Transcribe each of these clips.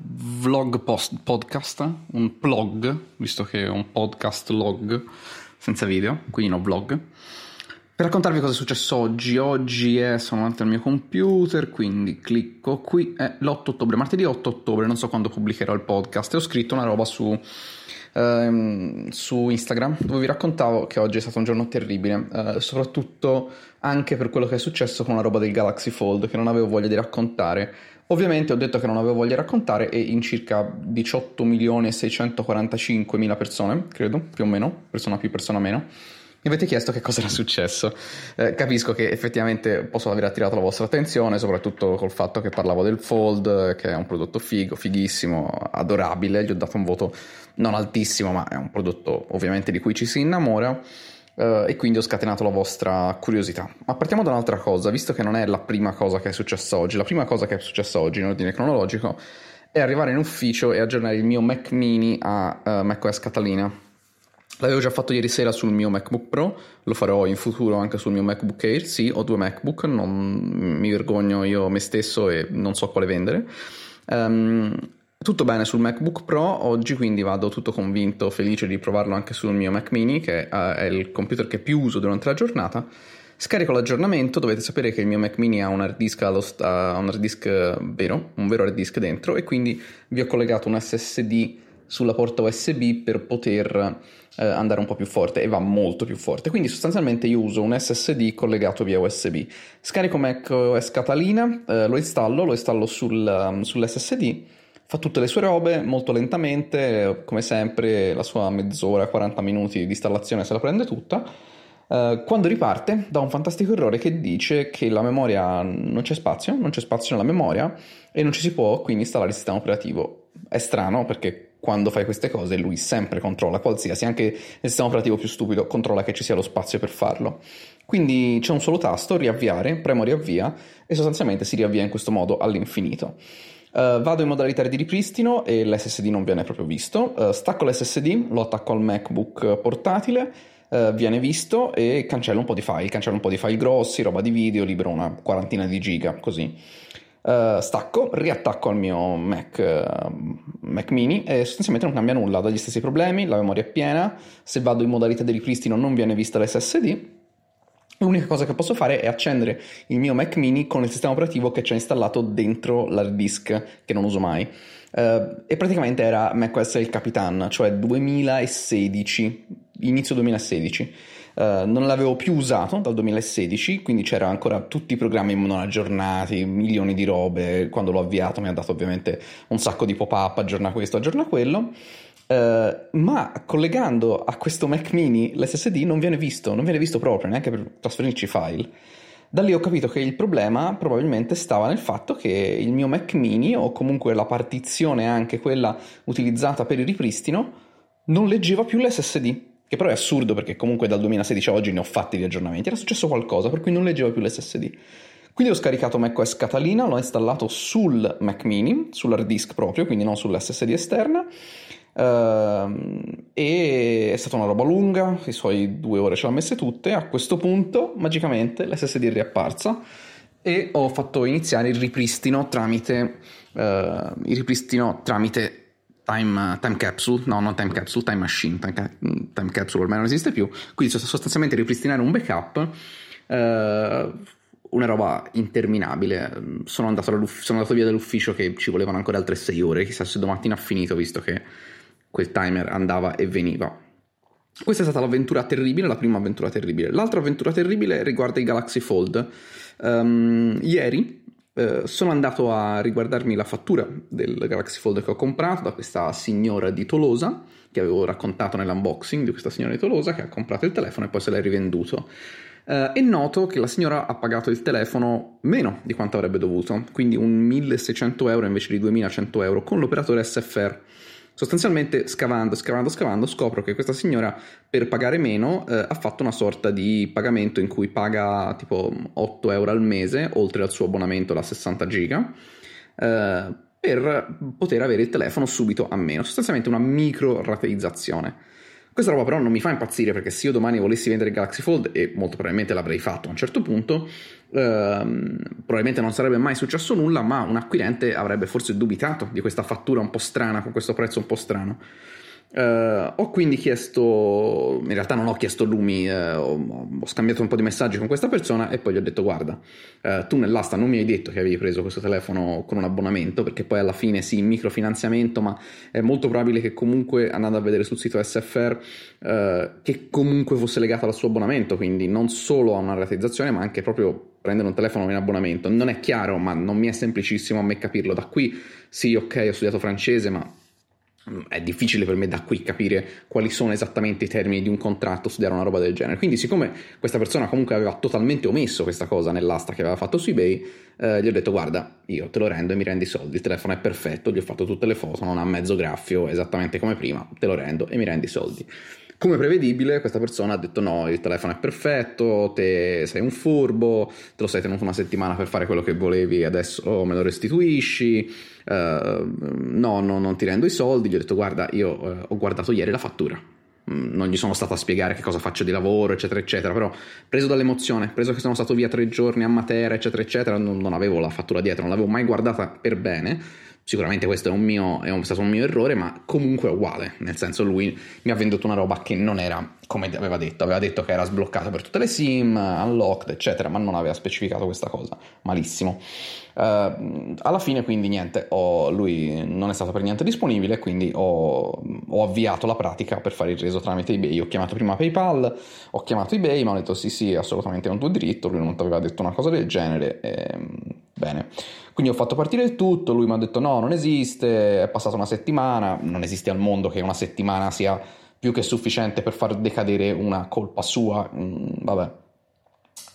vlog post podcast, un blog, visto che è un podcast log senza video, quindi no vlog, per raccontarvi cosa è successo oggi. Oggi è, sono davanti al mio computer, quindi clicco qui, è l'8 ottobre, martedì 8 ottobre, non so quando pubblicherò il podcast, e ho scritto una roba su, ehm, su Instagram dove vi raccontavo che oggi è stato un giorno terribile, eh, soprattutto anche per quello che è successo con la roba del Galaxy Fold che non avevo voglia di raccontare. Ovviamente ho detto che non avevo voglia di raccontare e in circa 18 milioni e 645 mila persone, credo, più o meno, persona più, persona meno, mi avete chiesto che cosa era successo. Eh, capisco che effettivamente posso aver attirato la vostra attenzione, soprattutto col fatto che parlavo del Fold, che è un prodotto figo, fighissimo, adorabile, gli ho dato un voto non altissimo, ma è un prodotto ovviamente di cui ci si innamora Uh, e quindi ho scatenato la vostra curiosità. Ma partiamo da un'altra cosa, visto che non è la prima cosa che è successa oggi, la prima cosa che è successa oggi in ordine cronologico è arrivare in ufficio e aggiornare il mio Mac mini a uh, macOS Catalina. L'avevo già fatto ieri sera sul mio MacBook Pro, lo farò in futuro anche sul mio MacBook Air. Sì, ho due MacBook, non mi vergogno io me stesso e non so quale vendere. Um, tutto bene sul MacBook Pro, oggi quindi vado tutto convinto, felice di provarlo anche sul mio Mac mini, che uh, è il computer che più uso durante la giornata. Scarico l'aggiornamento, dovete sapere che il mio Mac mini ha un hard disk, st- un hard disk vero, un vero hard disk dentro e quindi vi ho collegato un SSD sulla porta USB per poter eh, andare un po' più forte e va molto più forte. Quindi sostanzialmente io uso un SSD collegato via USB. Scarico Mac OS Catalina, eh, lo installo, lo installo sul, um, sull'SSD fa tutte le sue robe molto lentamente, come sempre la sua mezz'ora, 40 minuti di installazione se la prende tutta. Uh, quando riparte dà un fantastico errore che dice che la memoria non c'è spazio, non c'è spazio nella memoria e non ci si può quindi installare il sistema operativo. È strano perché quando fai queste cose lui sempre controlla qualsiasi, anche il sistema operativo più stupido controlla che ci sia lo spazio per farlo. Quindi c'è un solo tasto, riavviare, premo riavvia e sostanzialmente si riavvia in questo modo all'infinito. Uh, vado in modalità di ripristino e l'SSD non viene proprio visto. Uh, stacco l'SSD, lo attacco al MacBook portatile, uh, viene visto e cancello un po' di file. Cancello un po' di file grossi, roba di video, libero una quarantina di giga, così. Stacco, riattacco al mio Mac, Mac mini e sostanzialmente non cambia nulla, dagli stessi problemi, la memoria è piena, se vado in modalità di ripristino non viene vista l'SSD L'unica cosa che posso fare è accendere il mio Mac mini con il sistema operativo che c'è installato dentro l'hard disk, che non uso mai. Uh, e praticamente era macOS il Capitan, cioè 2016, inizio 2016. Eh, non l'avevo più usato dal 2016, quindi c'erano ancora tutti i programmi non aggiornati, milioni di robe. Quando l'ho avviato mi ha dato ovviamente un sacco di pop-up, aggiorna questo, aggiorna quello. Uh, ma collegando a questo Mac mini l'SSD non viene visto, non viene visto proprio neanche per trasferirci file. Da lì ho capito che il problema probabilmente stava nel fatto che il mio Mac mini, o comunque la partizione anche quella utilizzata per il ripristino, non leggeva più l'SSD. Che però è assurdo perché comunque dal 2016 a oggi ne ho fatti di aggiornamenti. Era successo qualcosa per cui non leggeva più l'SSD. Quindi ho scaricato macOS Catalina, l'ho installato sul Mac mini, sull'hard disk proprio, quindi non sull'SSD esterna Uh, e è stata una roba lunga, i suoi due ore ce l'ha messe tutte. A questo punto, magicamente, l'SSD è riapparsa e ho fatto iniziare il ripristino tramite, uh, il ripristino tramite time, time, capsule, no, non time capsule, time machine, time, time, capsule ormai non esiste più, quindi sostanzialmente ripristinare un backup, eh, una roba interminabile. Sono andato, sono andato, via dall'ufficio che ci volevano ancora altre 6 ore, chissà se domattina ha finito, visto che quel timer andava e veniva. Questa è stata l'avventura terribile, la prima avventura terribile. L'altra avventura terribile riguarda i Galaxy Fold. Um, ieri eh, sono andato a riguardarmi la fattura del Galaxy Fold che ho comprato da questa signora di Tolosa, che avevo raccontato nell'unboxing di questa signora di Tolosa che ha comprato il telefono e poi se l'è rivenduto. Uh, e noto che la signora ha pagato il telefono meno di quanto avrebbe dovuto, quindi un 1600 euro invece di 2100 euro con l'operatore SFR. Sostanzialmente scavando, scavando, scavando scopro che questa signora per pagare meno eh, ha fatto una sorta di pagamento in cui paga tipo 8 euro al mese oltre al suo abbonamento da 60 giga eh, per poter avere il telefono subito a meno, sostanzialmente una micro rateizzazione. Questa roba però non mi fa impazzire perché se io domani volessi vendere Galaxy Fold, e molto probabilmente l'avrei fatto a un certo punto, ehm, probabilmente non sarebbe mai successo nulla, ma un acquirente avrebbe forse dubitato di questa fattura un po' strana, con questo prezzo un po' strano. Uh, ho quindi chiesto, in realtà non ho chiesto lumi, uh, ho, ho, scambiato un po' di messaggi con questa persona e poi gli ho detto guarda, uh, tu nell'asta non mi hai detto che avevi preso questo telefono con un abbonamento perché poi alla fine sì, microfinanziamento, ma è molto probabile che comunque andando a vedere sul sito SFR che comunque fosse legato al suo abbonamento, quindi non solo a una rateizzazione ma anche proprio prendere un telefono in abbonamento. Non è chiaro, ma non mi è semplicissimo a me capirlo. Da qui sì, ok, ho studiato francese, ma è difficile per me da qui capire quali sono esattamente i termini di un contratto, studiare una roba del genere. Quindi, siccome questa persona comunque aveva totalmente omesso questa cosa nell'asta che aveva fatto su eBay, eh, gli ho detto: Guarda, io te lo rendo e mi rendi i soldi. Il telefono è perfetto, gli ho fatto tutte le foto, non ha mezzo graffio, esattamente come prima, te lo rendo e mi rendi i soldi. Come prevedibile, questa persona ha detto: No, il telefono è perfetto, te sei un furbo, te lo sei tenuto una settimana per fare quello che volevi, adesso me lo restituisci. Uh, no, no, non ti rendo i soldi. Gli ho detto: Guarda, io uh, ho guardato ieri la fattura mm, non gli sono stato a spiegare che cosa faccio di lavoro, eccetera, eccetera, però preso dall'emozione, preso che sono stato via tre giorni a Matera, eccetera, eccetera, non, non avevo la fattura dietro, non l'avevo mai guardata per bene Sicuramente questo è, un mio, è stato un mio errore, ma comunque è uguale, nel senso lui mi ha venduto una roba che non era come aveva detto, aveva detto che era sbloccata per tutte le SIM, unlocked, eccetera, ma non aveva specificato questa cosa, malissimo. Uh, alla fine quindi niente, ho, lui non è stato per niente disponibile, quindi ho, ho, avviato la pratica per fare il reso tramite eBay. Ho chiamato prima PayPal, ho chiamato eBay, mi hanno detto sì sì, assolutamente è un tuo diritto, lui non ti aveva detto una cosa del genere. E, ehm, bene, quindi ho fatto partire il tutto, lui mi ha detto no, non esiste, è passata una settimana, non esiste al mondo che una settimana sia più che sufficiente per far decadere una colpa sua, mm, vabbè.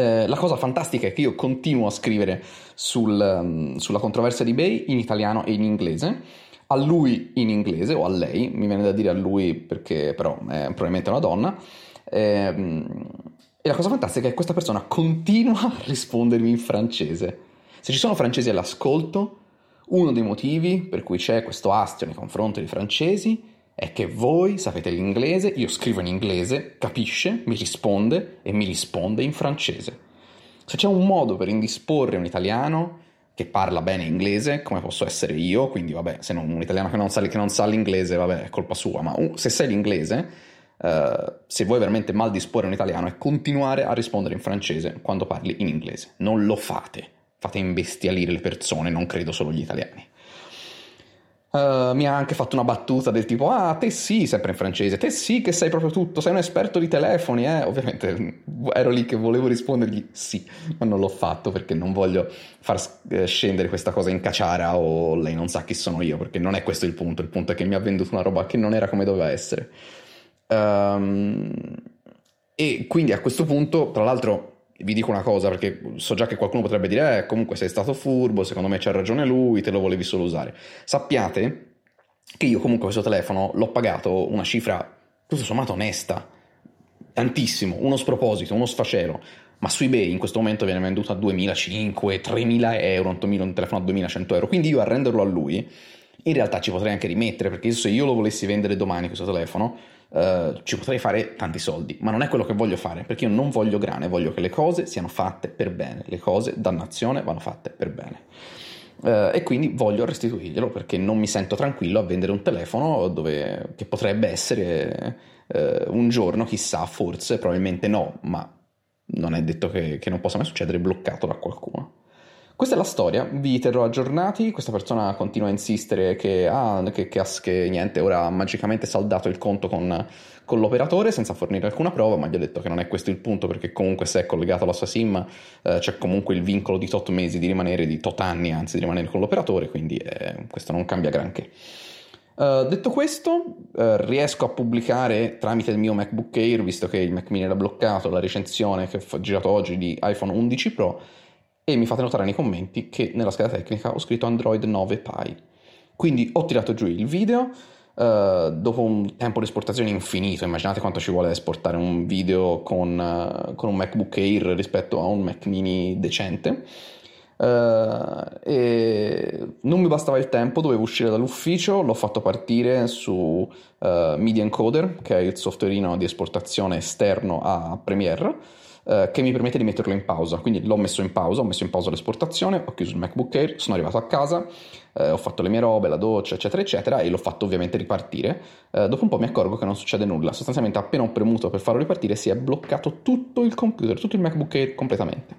Eh, la cosa fantastica è che io continuo a scrivere sul, um, sulla controversia di Bay in italiano e in inglese, a lui in inglese o a lei, mi viene da dire a lui perché però è probabilmente una donna. Eh, e la cosa fantastica è che questa persona continua a rispondermi in francese. Se ci sono francesi all'ascolto, uno dei motivi per cui c'è questo astio nei confronti dei francesi è che voi sapete l'inglese, io scrivo in inglese, capisce, mi risponde e mi risponde in francese. Se c'è un modo per indisporre un italiano che parla bene inglese, come posso essere io, quindi vabbè, se non un italiano che non sa, che non sa l'inglese, vabbè, è colpa sua, ma se sai l'inglese, uh, se vuoi veramente mal disporre un italiano, è continuare a rispondere in francese quando parli in inglese. Non lo fate, fate imbestialire le persone, non credo solo gli italiani. Uh, mi ha anche fatto una battuta del tipo: Ah, te sì, sempre in francese, te sì che sei proprio tutto, sei un esperto di telefoni, eh? Ovviamente ero lì che volevo rispondergli sì, ma non l'ho fatto perché non voglio far eh, scendere questa cosa in caciara o lei non sa chi sono io, perché non è questo il punto. Il punto è che mi ha venduto una roba che non era come doveva essere. Um, e quindi a questo punto, tra l'altro, vi dico una cosa perché so già che qualcuno potrebbe dire eh, comunque sei stato furbo, secondo me c'ha ragione lui, te lo volevi solo usare. Sappiate che io comunque questo telefono l'ho pagato una cifra tutto sommato onesta, tantissimo, uno sproposito, uno sfacelo, ma su eBay in questo momento viene venduto a 2.500, 3.000 euro, un telefono a 2.100 euro, quindi io a renderlo a lui in realtà ci potrei anche rimettere perché se io lo volessi vendere domani questo telefono uh, ci potrei fare tanti soldi, ma non è quello che voglio fare perché io non voglio grane, voglio che le cose siano fatte per bene, le cose dannazione vanno fatte per bene. eh, e quindi voglio restituirglielo perché non mi sento tranquillo a vendere un telefono dove, che potrebbe essere eh, un giorno, chissà, forse, probabilmente no, ma non è detto che, che non possa mai succedere, bloccato da qualcuno. Questa è la storia, vi terrò aggiornati, questa persona continua a insistere che, ah, che, che, che niente, ora ha magicamente saldato il conto con, con, l'operatore senza fornire alcuna prova, ma gli ho detto che non è questo il punto perché comunque se è collegato alla sua SIM eh, c'è comunque il vincolo di tot mesi di rimanere, di tot anni anzi di rimanere con l'operatore, quindi eh, questo non cambia granché. Uh, detto questo, uh, riesco a pubblicare tramite il mio MacBook Air, visto che il Mac mini era bloccato, la recensione che ho girato oggi di iPhone 11 Pro e mi fate notare nei commenti che nella scheda tecnica ho scritto Android 9 Pie. Quindi ho tirato giù il video, uh, dopo un tempo di esportazione infinito, immaginate quanto ci vuole esportare un video con, uh, con un MacBook Air rispetto a un Mac mini decente. Uh, non mi bastava il tempo, dovevo uscire dall'ufficio, l'ho fatto partire su Media Encoder, che è il softwareino di esportazione esterno a Premiere eh, che mi permette di metterlo in pausa. Quindi l'ho messo in pausa, ho messo in pausa l'esportazione, ho chiuso il MacBook Air, sono arrivato a casa, eh, ho fatto le mie robe, la doccia, eccetera, eccetera, e l'ho fatto ovviamente ripartire. Eh, dopo un po' mi accorgo che non succede nulla. Sostanzialmente, appena ho premuto per farlo ripartire, si è bloccato tutto il computer, tutto il MacBook Air completamente.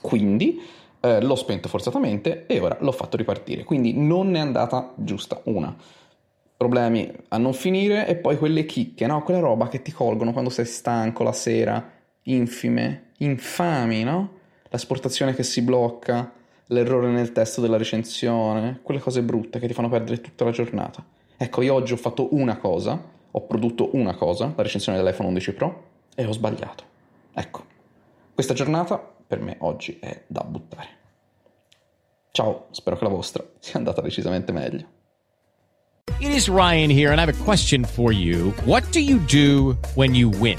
Quindi eh, l'ho spento forzatamente e ora l'ho fatto ripartire. Quindi non è andata giusta una problemi a non finire e poi quelle chicche, no? Quella roba che ti colgono quando sei stanco la sera infime, infami, no? L'esportazione che si blocca, l'errore nel testo della recensione, quelle cose brutte che ti fanno perdere tutta la giornata. Ecco, io oggi ho fatto una cosa, ho prodotto una cosa, la recensione dell'iPhone 11 Pro, e ho sbagliato. Ecco, questa giornata per me oggi è da buttare. Ciao, spero che la vostra sia andata decisamente meglio. It is Ryan here and I have a question for you. What do you do when you win?